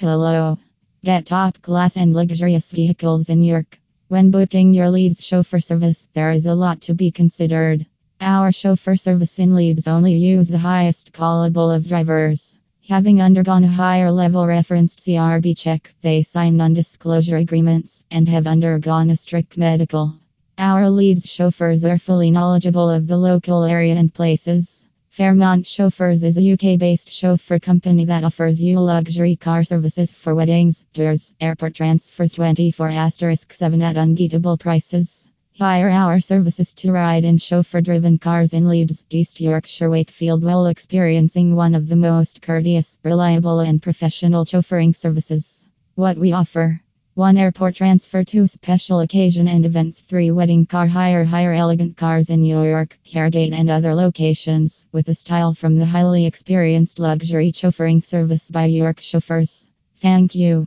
Hello. Get top class and luxurious vehicles in York. When booking your Leeds chauffeur service, there is a lot to be considered. Our chauffeur service in Leeds only use the highest callable of drivers. Having undergone a higher level referenced CRB check, they sign non disclosure agreements and have undergone a strict medical. Our Leeds chauffeurs are fully knowledgeable of the local area and places. Fairmont Chauffeurs is a UK based chauffeur company that offers you luxury car services for weddings, tours, airport transfers 24 asterisk 7 at unbeatable prices. Hire our services to ride in chauffeur driven cars in Leeds, East Yorkshire, Wakefield, while experiencing one of the most courteous, reliable, and professional chauffeuring services. What we offer one airport transfer, two special occasion and events, three wedding car hire, hire elegant cars in New York, Harrogate, and other locations, with a style from the highly experienced luxury chauffeuring service by York chauffeurs. Thank you.